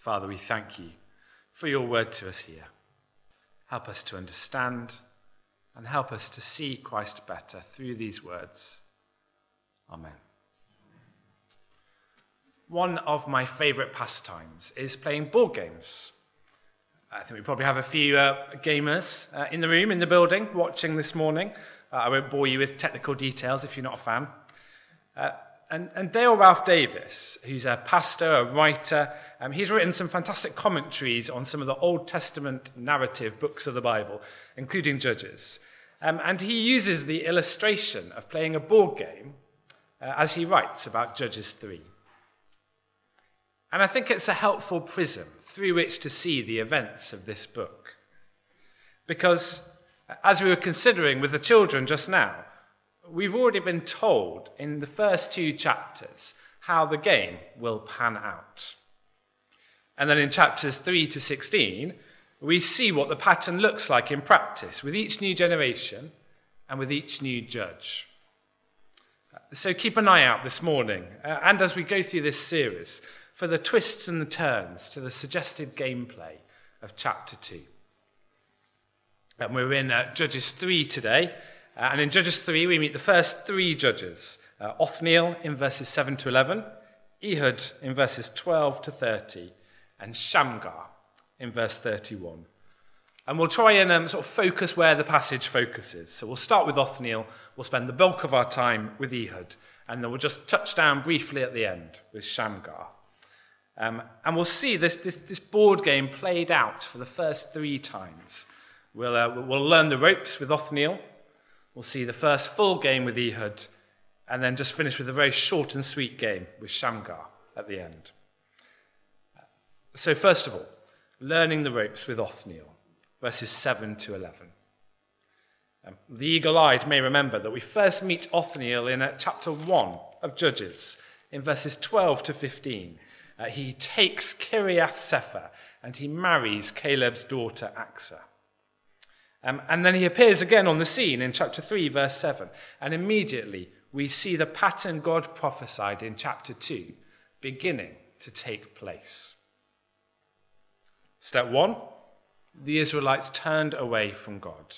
Father, we thank you for your word to us here. Help us to understand and help us to see Christ better through these words. Amen. One of my favourite pastimes is playing board games. I think we probably have a few uh, gamers uh, in the room, in the building, watching this morning. Uh, I won't bore you with technical details if you're not a fan. Uh, and, and, Dale Ralph Davis, who's a pastor, a writer, um, he's written some fantastic commentaries on some of the Old Testament narrative books of the Bible, including Judges. Um, and he uses the illustration of playing a board game uh, as he writes about Judges 3. And I think it's a helpful prism through which to see the events of this book. Because, as we were considering with the children just now, we've already been told in the first two chapters how the game will pan out. And then in chapters 3 to 16, we see what the pattern looks like in practice with each new generation and with each new judge. So keep an eye out this morning, uh, and as we go through this series, for the twists and the turns to the suggested gameplay of chapter 2. And we're in uh, Judges 3 today. Uh, and in Judges 3, we meet the first three judges uh, Othniel in verses 7 to 11, Ehud in verses 12 to 30, and Shamgar in verse 31. And we'll try and um, sort of focus where the passage focuses. So we'll start with Othniel, we'll spend the bulk of our time with Ehud, and then we'll just touch down briefly at the end with Shamgar. Um, and we'll see this, this, this, board game played out for the first three times. We'll, uh, we'll learn the ropes with Othniel. We'll see the first full game with Ehud. And then just finish with a very short and sweet game with Shamgar at the end. So, first of all, learning the ropes with Othniel, verses 7 to 11. Um, the eagle eyed may remember that we first meet Othniel in uh, chapter 1 of Judges, in verses 12 to 15 uh, he takes Kiriath Sepher and he marries Caleb's daughter Achsah. Um, and then he appears again on the scene in chapter 3, verse 7. And immediately we see the pattern God prophesied in chapter 2 beginning to take place. Step 1 the Israelites turned away from God.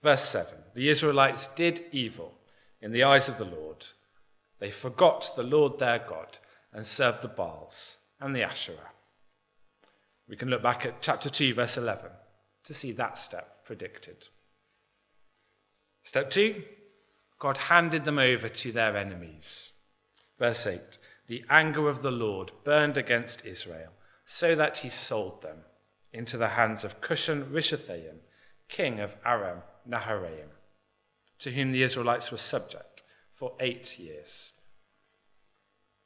Verse 7 The Israelites did evil in the eyes of the Lord. They forgot the Lord their God and served the Baals and the Asherah. We can look back at chapter 2, verse 11, to see that step predicted. Step 2 God handed them over to their enemies. Verse 8 The anger of the Lord burned against Israel, so that he sold them into the hands of Cushan Rishathaim, king of Aram Naharaim, to whom the Israelites were subject for eight years.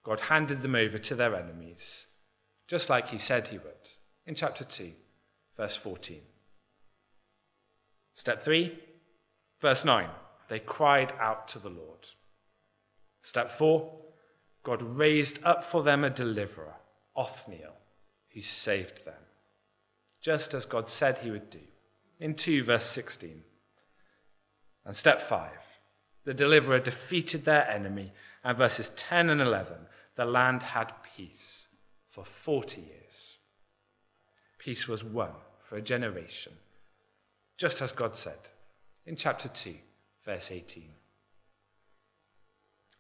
God handed them over to their enemies, just like he said he would in chapter 2, verse 14. Step 3, verse 9. They cried out to the Lord. Step 4, God raised up for them a deliverer, Othniel, who saved them, just as God said he would do in 2, verse 16. And step 5, the deliverer defeated their enemy, and verses 10 and 11 the land had peace for 40 years. Peace was won for a generation, just as God said in chapter 2, verse 18.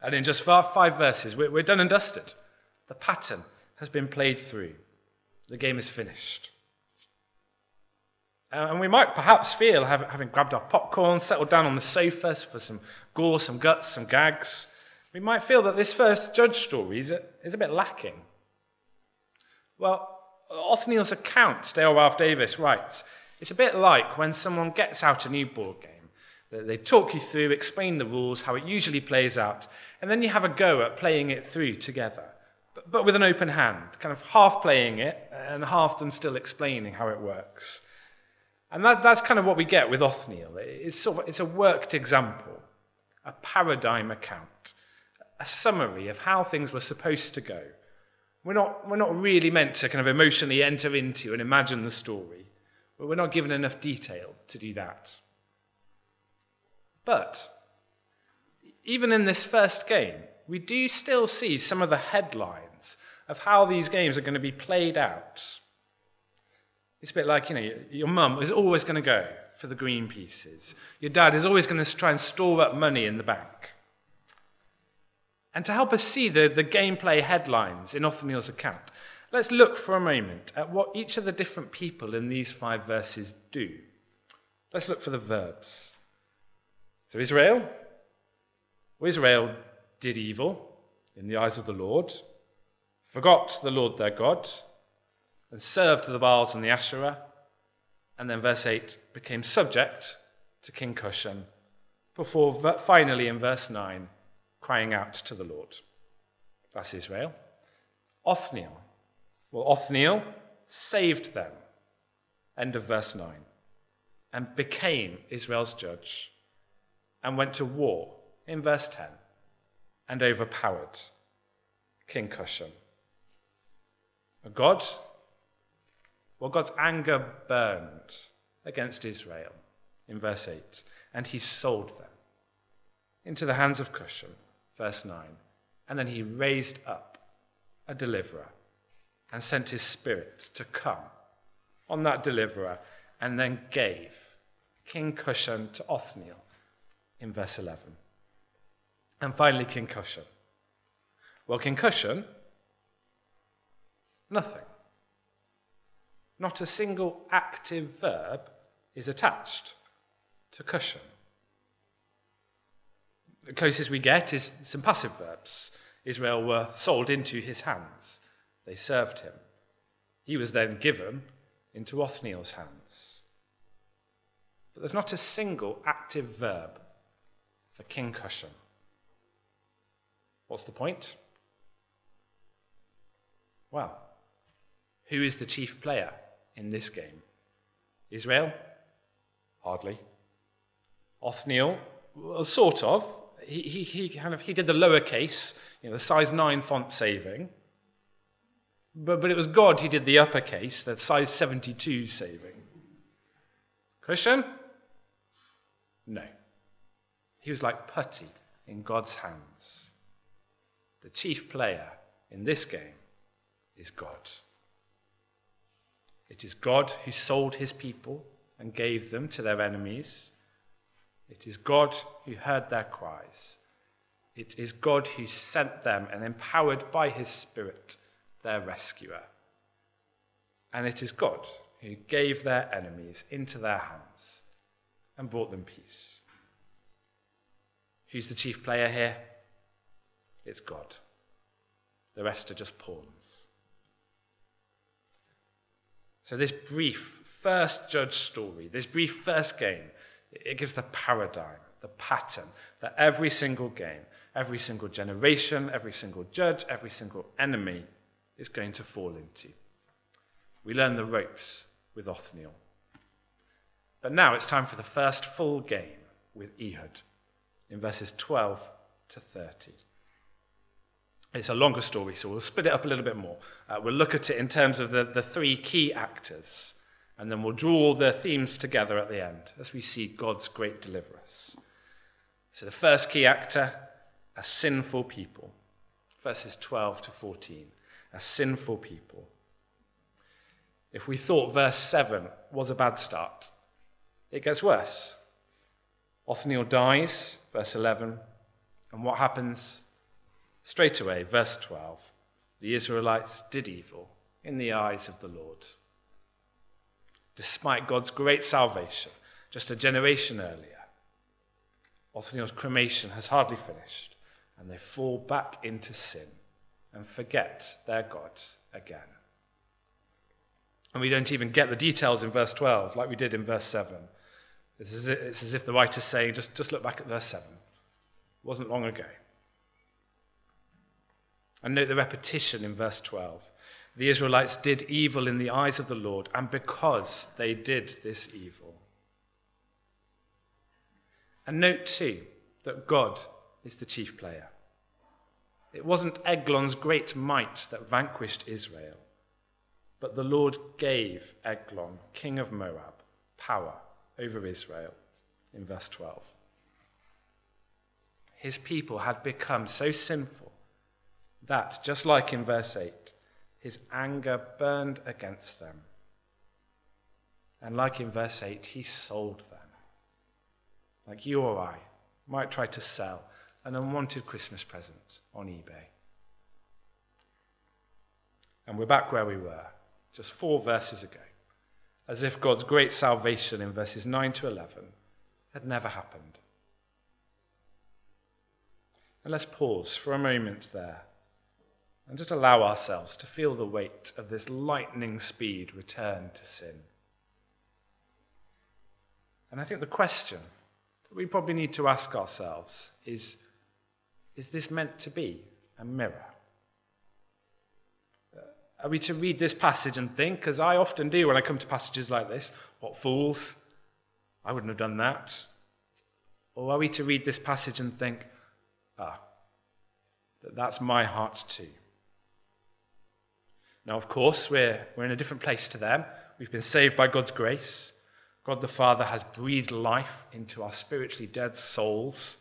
And in just five verses, we're done and dusted. The pattern has been played through. The game is finished. Uh, and we might perhaps feel, having grabbed our popcorn, settled down on the sofas for some gore, some guts, some gags, we might feel that this first judge story is a, is a bit lacking. Well, Othniel's account, Dale Ralph Davis writes, it's a bit like when someone gets out a new board game. They talk you through, explain the rules, how it usually plays out, and then you have a go at playing it through together, but, with an open hand, kind of half playing it and half them still explaining how it works. And that, that's kind of what we get with Othniel. It's, sort of, it's a worked example, a paradigm account a summary of how things were supposed to go. We're not, we're not really meant to kind of emotionally enter into and imagine the story, but we're not given enough detail to do that. But even in this first game, we do still see some of the headlines of how these games are going to be played out. It's a bit like, you know, your mum is always going to go for the green pieces. Your dad is always going to try and store up money in the bank. And to help us see the, the gameplay headlines in Othniel's account, let's look for a moment at what each of the different people in these five verses do. Let's look for the verbs. So Israel, well, Israel did evil in the eyes of the Lord, forgot the Lord their God, and served the Baals and the Asherah, and then verse 8 became subject to King Cushan, before finally in verse 9 crying out to the Lord. That's Israel. Othniel. Well, Othniel saved them. End of verse 9. And became Israel's judge and went to war in verse 10 and overpowered King Cushan. God, well, God's anger burned against Israel in verse 8, and he sold them into the hands of Cushan, verse 9. And then he raised up a deliverer and sent his spirit to come on that deliverer and then gave King Cushan to Othniel in verse 11. And finally, King Cushan. Well, King Cushan, nothing. Not a single active verb is attached to Cushan. The closest we get is some passive verbs. Israel were sold into his hands. They served him. He was then given into Othniel's hands. But there's not a single active verb for King Cushan. What's the point? Well, who is the chief player in this game? Israel? Hardly. Othniel? Well, sort of. He, he, he, kind of he did the lowercase, you know, the size 9 font saving. But, but it was God who did the uppercase, the size 72 saving. Cushan? No. He was like putty in God's hands. The chief player in this game is God. It is God who sold his people and gave them to their enemies. It is God who heard their cries. It is God who sent them and empowered by his Spirit their rescuer. And it is God who gave their enemies into their hands and brought them peace. Who's the chief player here? It's God. The rest are just pawns. So, this brief first judge story, this brief first game, it gives the paradigm, the pattern that every single game, every single generation, every single judge, every single enemy is going to fall into. We learn the ropes with Othniel. But now it's time for the first full game with Ehud in verses 12 to 30. It's a longer story, so we'll split it up a little bit more. Uh, we'll look at it in terms of the, the three key actors, and then we'll draw the themes together at the end as we see God's great deliverance. So, the first key actor, a sinful people. Verses 12 to 14. A sinful people. If we thought verse 7 was a bad start, it gets worse. Othniel dies, verse 11, and what happens? Straight away, verse 12 the Israelites did evil in the eyes of the Lord. Despite God's great salvation, just a generation earlier, Othniel's cremation has hardly finished, and they fall back into sin and forget their God again. And we don't even get the details in verse 12 like we did in verse 7. It's as if, it's as if the writer's saying, just, just look back at verse 7. It wasn't long ago. And note the repetition in verse 12. The Israelites did evil in the eyes of the Lord, and because they did this evil. And note too that God is the chief player. It wasn't Eglon's great might that vanquished Israel, but the Lord gave Eglon, king of Moab, power over Israel in verse 12. His people had become so sinful that, just like in verse 8, his anger burned against them. And like in verse 8, he sold them. Like you or I might try to sell an unwanted Christmas present on eBay. And we're back where we were, just four verses ago, as if God's great salvation in verses 9 to 11 had never happened. And let's pause for a moment there and just allow ourselves to feel the weight of this lightning speed return to sin. And I think the question that we probably need to ask ourselves is is this meant to be a mirror? Uh, are we to read this passage and think, as I often do when I come to passages like this, what fools? I wouldn't have done that. Or are we to read this passage and think, ah, that that's my heart too? Now, of course, we're, we're in a different place to them. We've been saved by God's grace. God the Father has breathed life into our spiritually dead souls.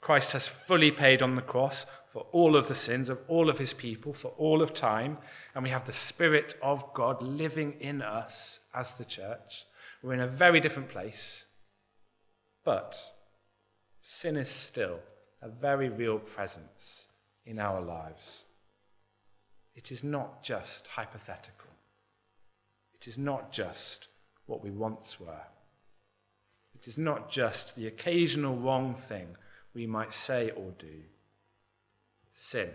Christ has fully paid on the cross for all of the sins of all of his people for all of time. And we have the Spirit of God living in us as the church. We're in a very different place. But sin is still a very real presence in our lives. It is not just hypothetical. It is not just what we once were. It is not just the occasional wrong thing we might say or do. Sin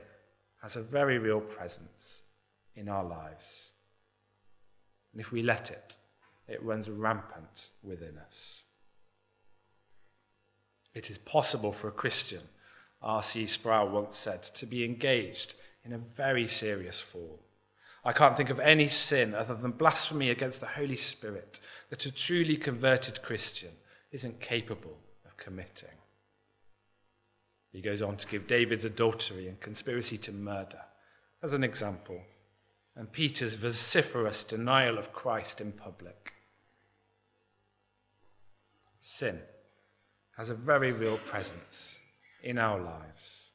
has a very real presence in our lives. And if we let it, it runs rampant within us. It is possible for a Christian, R.C. Sproul once said, to be engaged in a very serious fall. I can't think of any sin other than blasphemy against the Holy Spirit that a truly converted Christian isn't capable of committing. He goes on to give David's adultery and conspiracy to murder as an example, and Peter's vociferous denial of Christ in public. Sin has a very real presence in our lives.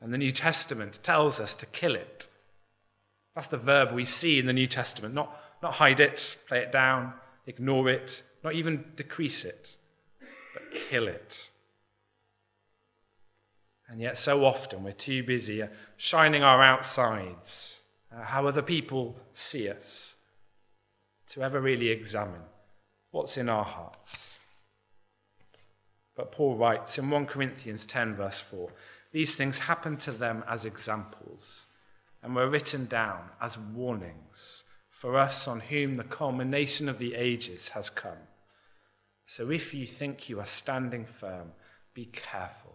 And the New Testament tells us to kill it. That's the verb we see in the New Testament. Not, not hide it, play it down, ignore it, not even decrease it, but kill it. And yet, so often, we're too busy shining our outsides, how other people see us, to ever really examine what's in our hearts. But Paul writes in 1 Corinthians 10, verse 4 these things happened to them as examples and were written down as warnings for us on whom the culmination of the ages has come. So if you think you are standing firm, be careful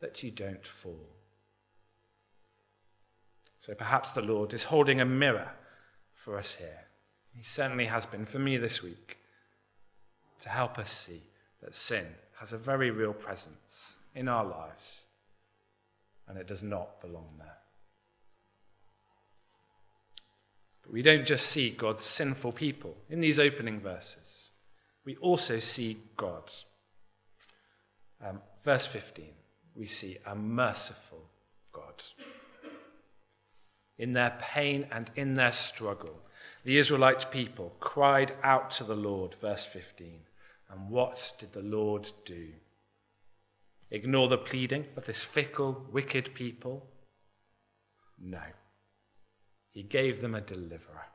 that you don't fall. So perhaps the Lord is holding a mirror for us here. He certainly has been for me this week to help us see that sin has a very real presence in our lives and it does not belong there. But we don't just see God's sinful people in these opening verses, we also see God. Um, verse 15, we see a merciful God. In their pain and in their struggle, the Israelite people cried out to the Lord, verse 15. And what did the Lord do? ignore the pleading of this fickle, wicked people? No. He gave them a deliverer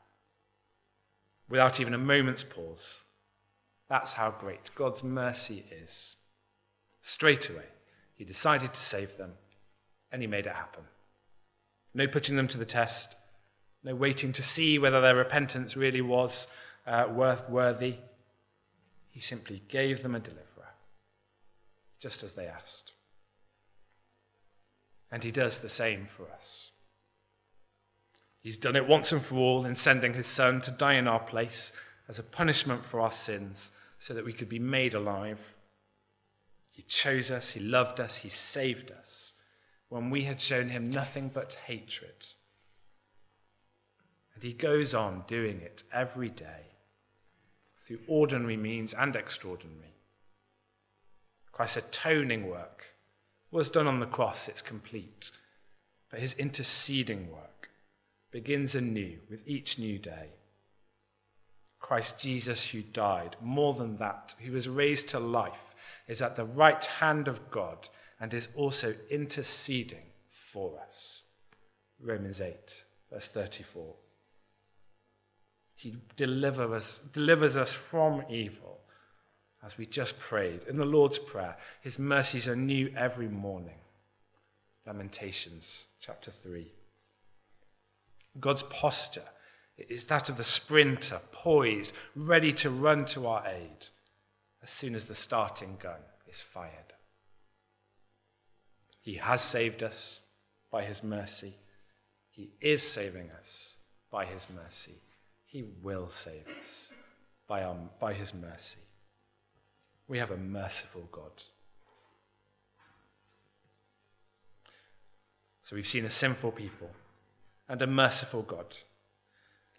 without even a moment's pause. That's how great God's mercy is. Straight away, he decided to save them, and he made it happen. No putting them to the test, no waiting to see whether their repentance really was uh, worth worthy. He simply gave them a deliverer just as they asked. And he does the same for us. He's done it once and for all in sending his son to die in our place as a punishment for our sins so that we could be made alive. He chose us, he loved us, he saved us when we had shown him nothing but hatred. And he goes on doing it every day through ordinary means and extraordinary. Christ's atoning work was done on the cross, it's complete. But his interceding work begins anew with each new day. Christ Jesus, who died, more than that, who was raised to life, is at the right hand of God and is also interceding for us. Romans 8, verse 34. He deliver us, delivers us from evil, as we just prayed. In the Lord's Prayer, his mercies are new every morning. Lamentations chapter 3. God's posture is that of the sprinter, poised, ready to run to our aid as soon as the starting gun is fired. He has saved us by his mercy. He is saving us by his mercy. He will save us by, our, by his mercy. We have a merciful God. So we've seen a sinful people and a merciful God.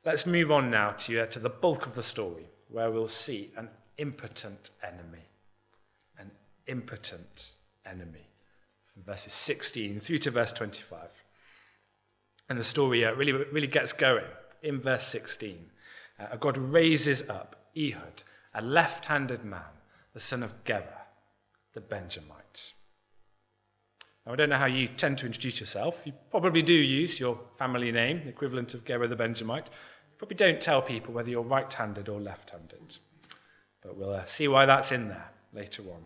Let's move on now to, uh, to the bulk of the story, where we'll see an impotent enemy. An impotent enemy. From verses 16 through to verse 25. And the story uh, really, really gets going in verse 16. Uh, God raises up Ehud, a left handed man, the son of Gera, the Benjamite. Now, I don't know how you tend to introduce yourself. You probably do use your family name, the equivalent of Gera the Benjamite. You probably don't tell people whether you're right handed or left handed. But we'll uh, see why that's in there later on.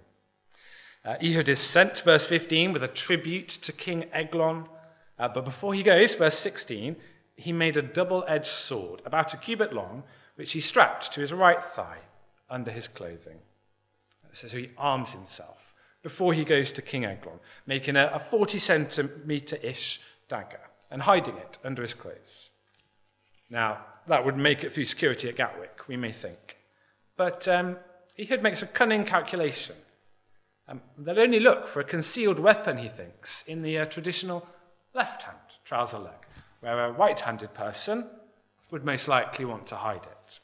Uh, Ehud is sent, verse 15, with a tribute to King Eglon. Uh, but before he goes, verse 16, he made a double edged sword, about a cubit long, which he strapped to his right thigh under his clothing. So he arms himself before he goes to King Eglon, making a, a 40 centimetre ish dagger and hiding it under his clothes. Now, that would make it through security at Gatwick, we may think. But um, Ehud makes a cunning calculation. Um, they'll only look for a concealed weapon, he thinks, in the uh, traditional left hand trouser leg, where a right handed person would most likely want to hide it.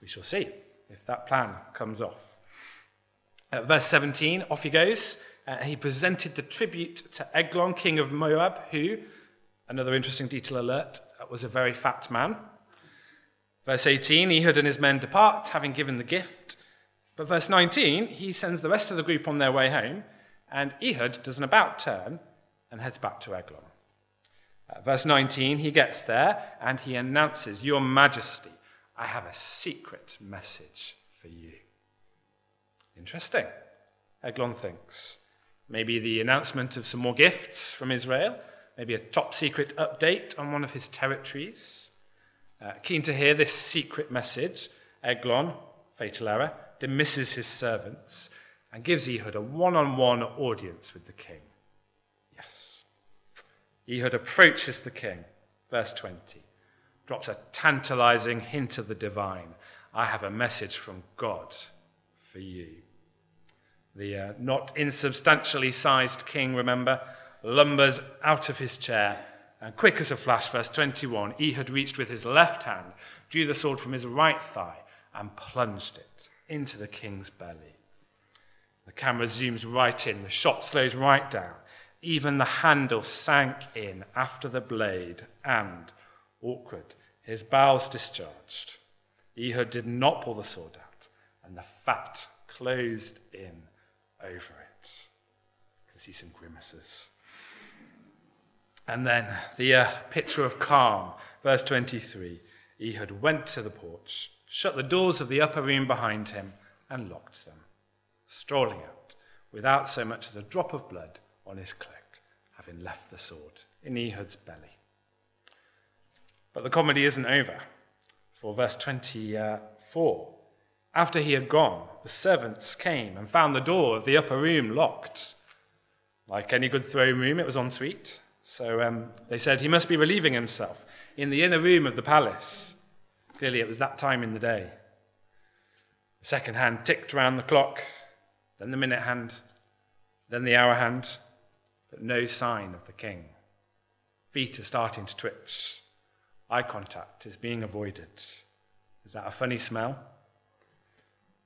We shall see if that plan comes off. Uh, verse 17, off he goes. Uh, he presented the tribute to Eglon, king of Moab, who, another interesting detail alert, was a very fat man. Verse 18, Ehud and his men depart, having given the gift. But verse 19, he sends the rest of the group on their way home, and Ehud does an about turn and heads back to Eglon. Uh, verse 19, he gets there and he announces, Your Majesty, I have a secret message for you. Interesting, Eglon thinks. Maybe the announcement of some more gifts from Israel, maybe a top secret update on one of his territories. Uh, keen to hear this secret message, Eglon, fatal error, dismisses his servants and gives Ehud a one on one audience with the king. Yes. Ehud approaches the king, verse 20, drops a tantalizing hint of the divine. I have a message from God for you. The uh, not insubstantially sized king, remember, lumbers out of his chair, and quick as a flash, verse 21, Ehud reached with his left hand, drew the sword from his right thigh, and plunged it into the king's belly. The camera zooms right in, the shot slows right down. Even the handle sank in after the blade, and, awkward, his bowels discharged. Ehud did not pull the sword out, and the fat closed in over it. You can see some grimaces. And then the uh, picture of calm, verse 23. Ehud went to the porch, shut the doors of the upper room behind him, and locked them, strolling out without so much as a drop of blood on his cloak, having left the sword in Ehud's belly. But the comedy isn't over. For verse 24 after he had gone, the servants came and found the door of the upper room locked. Like any good throne room, it was ensuite. So um, they said he must be relieving himself in the inner room of the palace. Clearly, it was that time in the day. The second hand ticked round the clock, then the minute hand, then the hour hand, but no sign of the king. Feet are starting to twitch. Eye contact is being avoided. Is that a funny smell?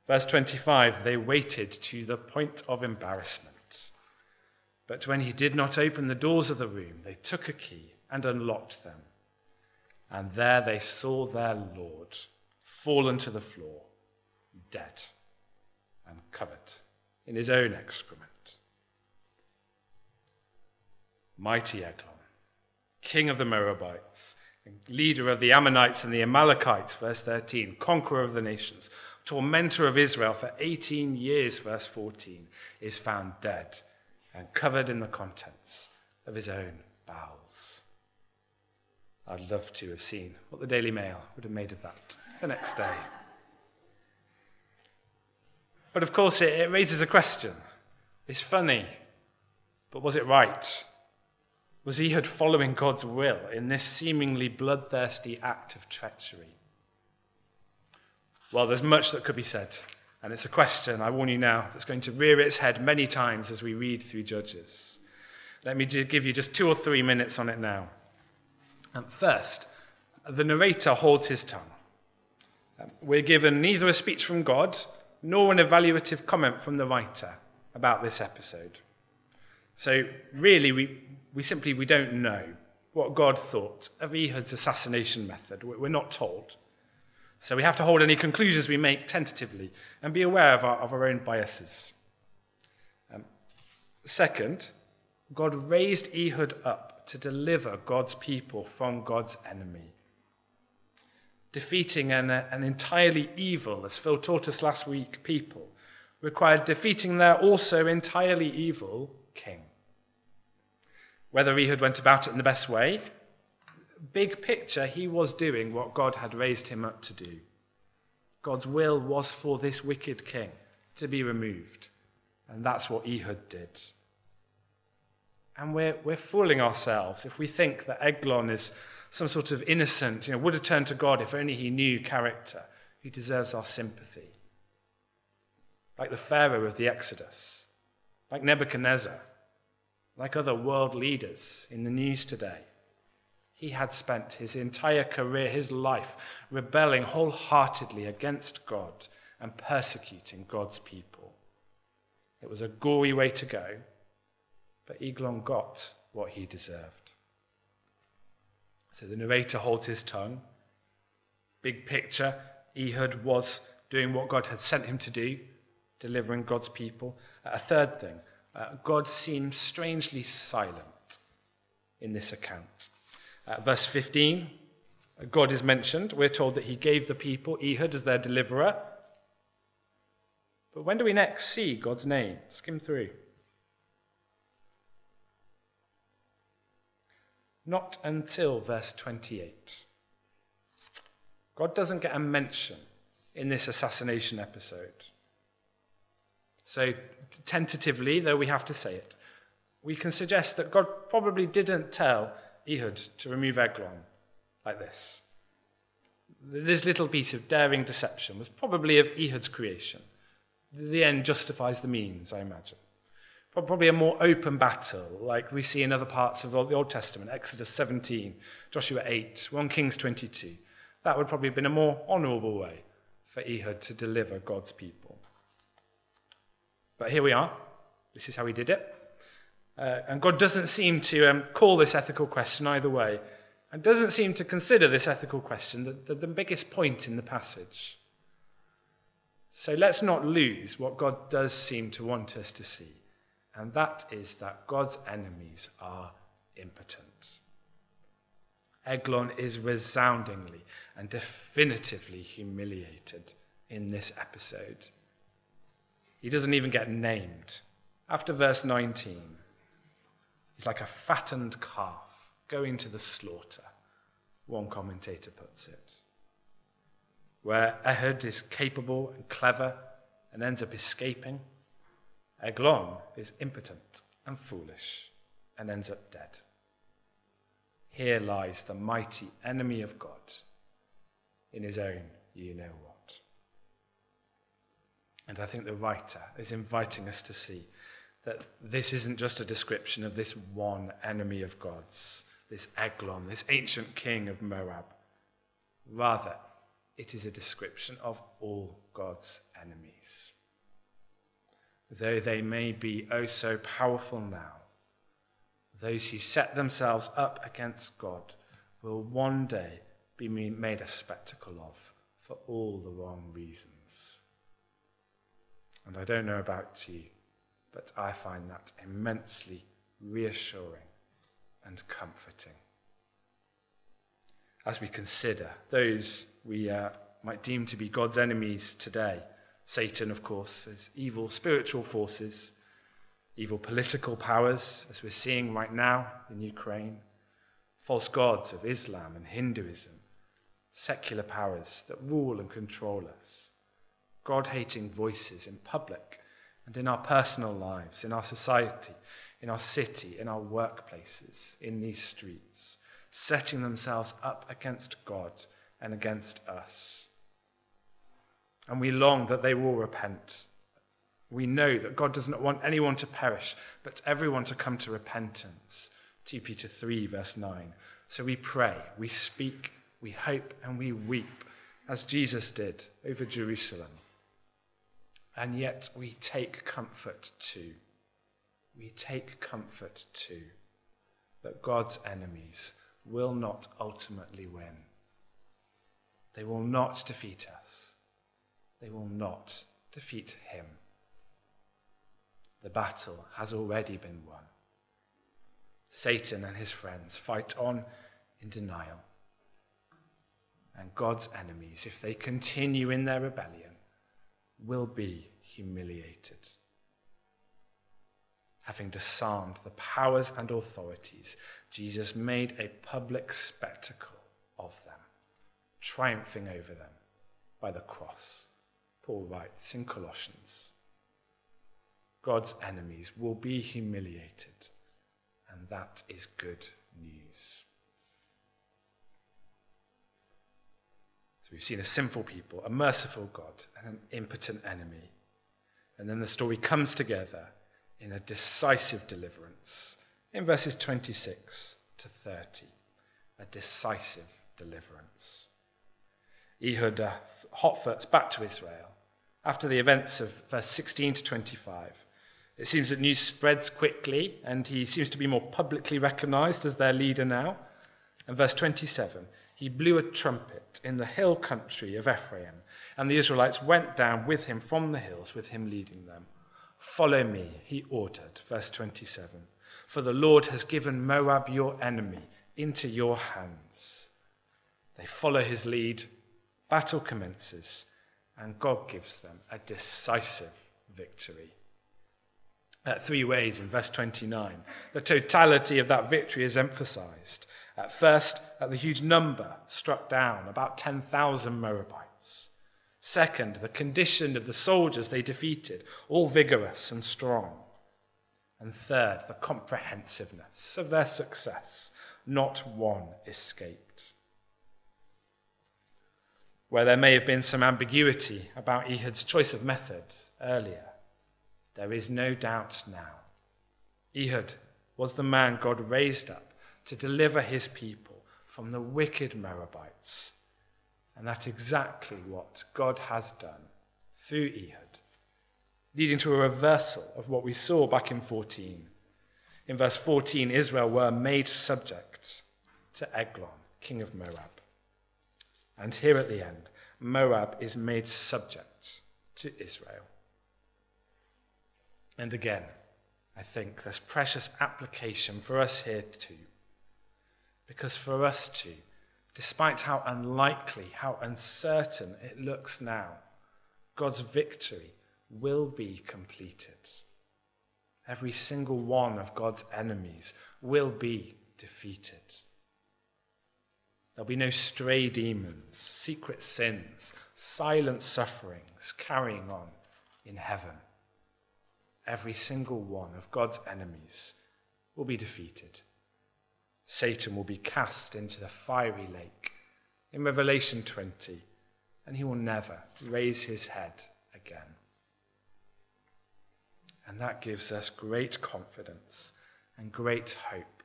Verse 25 they waited to the point of embarrassment. But when he did not open the doors of the room, they took a key and unlocked them. and there they saw their Lord fallen to the floor, dead and covered in his own excrement. Mighty Eglon, king of the Moabites, leader of the Ammonites and the Amalekites, verse 13, conqueror of the nations, tormentor of Israel for 18 years, verse 14, is found dead and covered in the contents of his own bowels. I'd love to have seen what the Daily Mail would have made of that the next day. But of course, it, it raises a question. It's funny, but was it right? Was Ehud following God's will in this seemingly bloodthirsty act of treachery? Well, there's much that could be said, and it's a question, I warn you now, that's going to rear its head many times as we read through Judges. Let me give you just two or three minutes on it now. Um, first, the narrator holds his tongue. Um, we're given neither a speech from God nor an evaluative comment from the writer about this episode. So, really, we, we simply we don't know what God thought of Ehud's assassination method. We're not told. So we have to hold any conclusions we make tentatively and be aware of our, of our own biases. Um, second, God raised Ehud up to deliver God's people from God's enemy. Defeating an, an entirely evil, as Phil taught us last week, people required defeating their also entirely evil king. Whether Ehud went about it in the best way, big picture, he was doing what God had raised him up to do. God's will was for this wicked king to be removed. And that's what Ehud did. And we're, we're fooling ourselves if we think that Eglon is some sort of innocent, you know, would have turned to God if only he knew character who deserves our sympathy. Like the Pharaoh of the Exodus, like Nebuchadnezzar, like other world leaders in the news today. He had spent his entire career, his life, rebelling wholeheartedly against God and persecuting God's people. It was a gory way to go, but Eglon got what he deserved. So the narrator holds his tongue. Big picture, Ehud was doing what God had sent him to do, delivering God's people. A third thing, uh, God seems strangely silent in this account. Uh, verse 15, God is mentioned. We're told that he gave the people Ehud as their deliverer. But when do we next see God's name? Skim through. Not until verse 28. God doesn't get a mention in this assassination episode. So, tentatively, though we have to say it, we can suggest that God probably didn't tell Ehud to remove Eglon like this. This little piece of daring deception was probably of Ehud's creation. The end justifies the means, I imagine. Probably a more open battle, like we see in other parts of the Old Testament, Exodus 17, Joshua 8, 1 Kings 22. That would probably have been a more honourable way for Ehud to deliver God's people. But here we are. This is how he did it. Uh, and God doesn't seem to um, call this ethical question either way, and doesn't seem to consider this ethical question the, the, the biggest point in the passage. So let's not lose what God does seem to want us to see, and that is that God's enemies are impotent. Eglon is resoundingly and definitively humiliated in this episode. He doesn't even get named. After verse 19, he's like a fattened calf going to the slaughter, one commentator puts it. Where Ehud is capable and clever and ends up escaping, Eglon is impotent and foolish and ends up dead. Here lies the mighty enemy of God in his own you know what. And I think the writer is inviting us to see that this isn't just a description of this one enemy of God's, this Eglon, this ancient king of Moab. Rather, it is a description of all God's enemies. Though they may be oh so powerful now, those who set themselves up against God will one day be made a spectacle of for all the wrong reasons. And I don't know about you, but I find that immensely reassuring and comforting. As we consider those we uh, might deem to be God's enemies today, Satan, of course, is evil spiritual forces, evil political powers, as we're seeing right now in Ukraine, false gods of Islam and Hinduism, secular powers that rule and control us, God hating voices in public and in our personal lives, in our society, in our city, in our workplaces, in these streets, setting themselves up against God and against us. And we long that they will repent. We know that God does not want anyone to perish, but everyone to come to repentance. 2 Peter 3, verse 9. So we pray, we speak, we hope, and we weep, as Jesus did over Jerusalem. And yet we take comfort too. We take comfort too that God's enemies will not ultimately win. They will not defeat us. They will not defeat him. The battle has already been won. Satan and his friends fight on in denial. And God's enemies, if they continue in their rebellion, will be humiliated. Having disarmed the powers and authorities, Jesus made a public spectacle of them, triumphing over them by the cross. Paul writes in Colossians God's enemies will be humiliated, and that is good news. So we've seen a sinful people, a merciful God, and an impotent enemy. And then the story comes together in a decisive deliverance in verses 26 to 30. A decisive deliverance. Ehud uh, hotfoots back to Israel after the events of verse 16 to 25. It seems that news spreads quickly, and he seems to be more publicly recognized as their leader now. And verse 27 he blew a trumpet in the hill country of Ephraim, and the Israelites went down with him from the hills, with him leading them. Follow me, he ordered. Verse 27 For the Lord has given Moab, your enemy, into your hands. They follow his lead, battle commences, and God gives them a decisive victory. Uh, three ways in verse 29. The totality of that victory is emphasized. At first, at the huge number struck down, about 10,000 Moabites. Second, the condition of the soldiers they defeated, all vigorous and strong. And third, the comprehensiveness of their success. Not one escaped. Where there may have been some ambiguity about Ehud's choice of method earlier, there is no doubt now. Ehud was the man God raised up to deliver his people from the wicked Moabites. And that's exactly what God has done through Ehud, leading to a reversal of what we saw back in 14. In verse 14, Israel were made subject to Eglon, king of Moab. And here at the end, Moab is made subject to Israel. And again, I think there's precious application for us here too. Because for us too, despite how unlikely, how uncertain it looks now, God's victory will be completed. Every single one of God's enemies will be defeated. There'll be no stray demons, secret sins, silent sufferings carrying on in heaven. Every single one of God's enemies will be defeated. Satan will be cast into the fiery lake in Revelation 20, and he will never raise his head again. And that gives us great confidence and great hope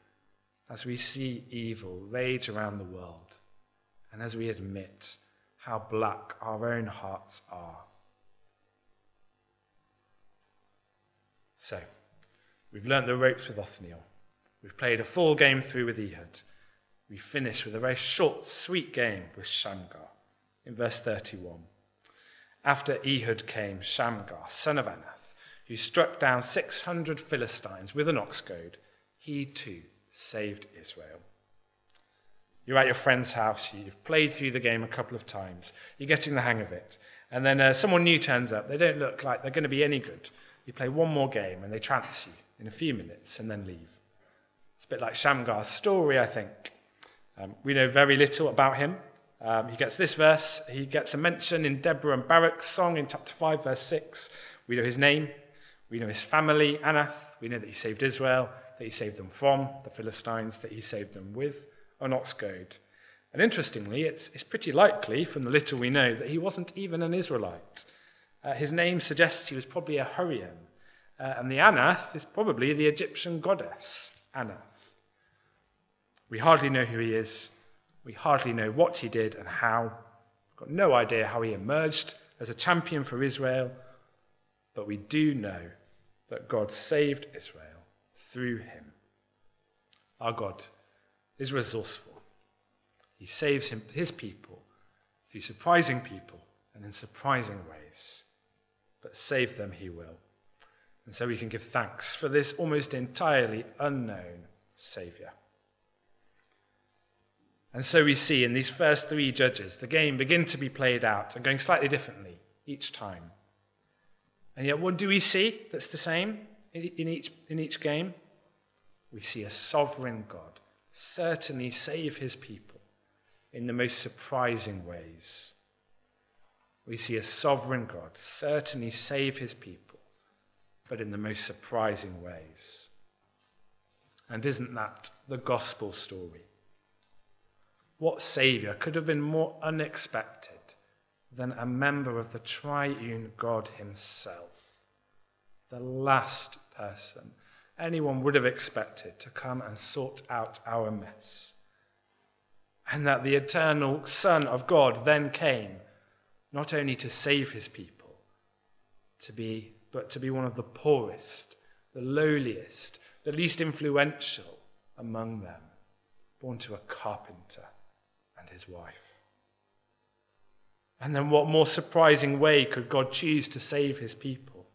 as we see evil rage around the world and as we admit how black our own hearts are. So, we've learnt the ropes with Othniel. We've played a full game through with Ehud. we finish with a very short, sweet game with Shamgar in verse 31. After Ehud came Shamgar, son of Anath, who struck down 600 Philistines with an ox goad. He too saved Israel. You're at your friend's house, you've played through the game a couple of times, you're getting the hang of it, and then uh, someone new turns up. They don't look like they're going to be any good. You play one more game and they trance you in a few minutes and then leave. It's a bit like Shamgar's story, I think. Um, we know very little about him. Um, he gets this verse, he gets a mention in Deborah and Barak's song in chapter 5, verse 6. We know his name, we know his family, Anath. We know that he saved Israel, that he saved them from the Philistines, that he saved them with an ox goad. And interestingly, it's, it's pretty likely, from the little we know, that he wasn't even an Israelite. Uh, his name suggests he was probably a Hurrian, uh, and the Anath is probably the Egyptian goddess, Anath. We hardly know who he is. We hardly know what he did and how. We've got no idea how he emerged as a champion for Israel, but we do know that God saved Israel through him. Our God is resourceful. He saves him, his people through surprising people and in surprising ways. But save them he will. And so we can give thanks for this almost entirely unknown Saviour. And so we see in these first three judges, the game begin to be played out and going slightly differently each time. And yet, what do we see that's the same in each, in each game? We see a sovereign God certainly save his people in the most surprising ways. We see a sovereign God certainly save his people, but in the most surprising ways. And isn't that the gospel story? What Saviour could have been more unexpected than a member of the triune God himself, the last person anyone would have expected to come and sort out our mess. And that the eternal Son of God then came not only to save his people, to be, but to be one of the poorest, the lowliest, the least influential among them, born to a carpenter his wife. And then, what more surprising way could God choose to save his people?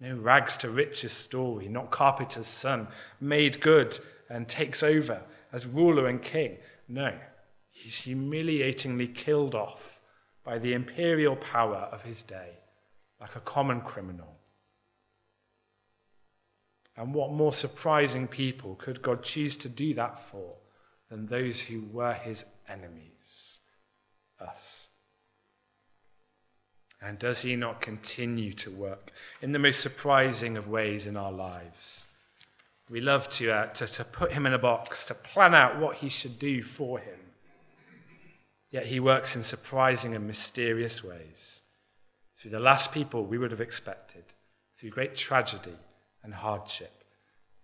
No rags to riches story, not carpenter's son, made good and takes over as ruler and king. No, he's humiliatingly killed off by the imperial power of his day, like a common criminal. And what more surprising people could God choose to do that for than those who were his enemies? Us. And does he not continue to work in the most surprising of ways in our lives? We love to, uh, to, to put him in a box, to plan out what he should do for him. Yet he works in surprising and mysterious ways through the last people we would have expected, through great tragedy and hardship,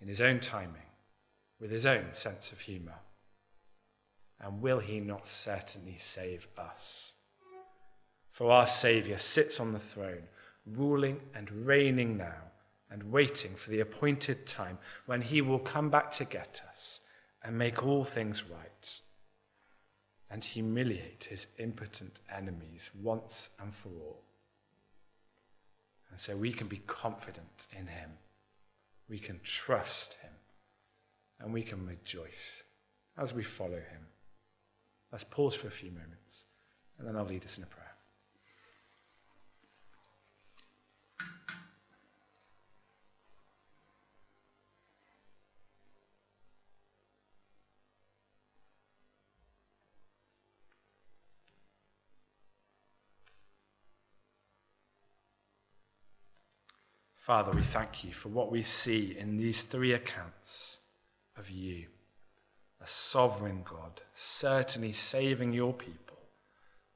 in his own timing, with his own sense of humour. And will he not certainly save us? For our Saviour sits on the throne, ruling and reigning now, and waiting for the appointed time when he will come back to get us and make all things right, and humiliate his impotent enemies once and for all. And so we can be confident in him, we can trust him, and we can rejoice as we follow him. Let's pause for a few moments, and then I'll lead us in a prayer. Father, we thank you for what we see in these three accounts of you, a sovereign God, certainly saving your people,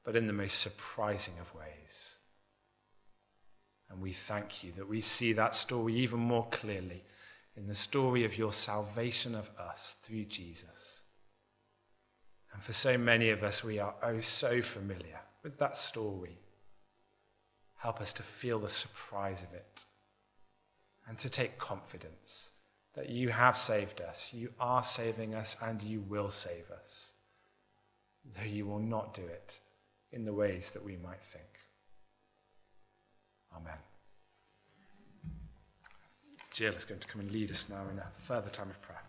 but in the most surprising of ways. And we thank you that we see that story even more clearly in the story of your salvation of us through Jesus. And for so many of us, we are oh so familiar with that story. Help us to feel the surprise of it and to take confidence that you have saved us, you are saving us, and you will save us, though you will not do it in the ways that we might think. Amen. Jill is going to come and lead us now in a further time of prayer.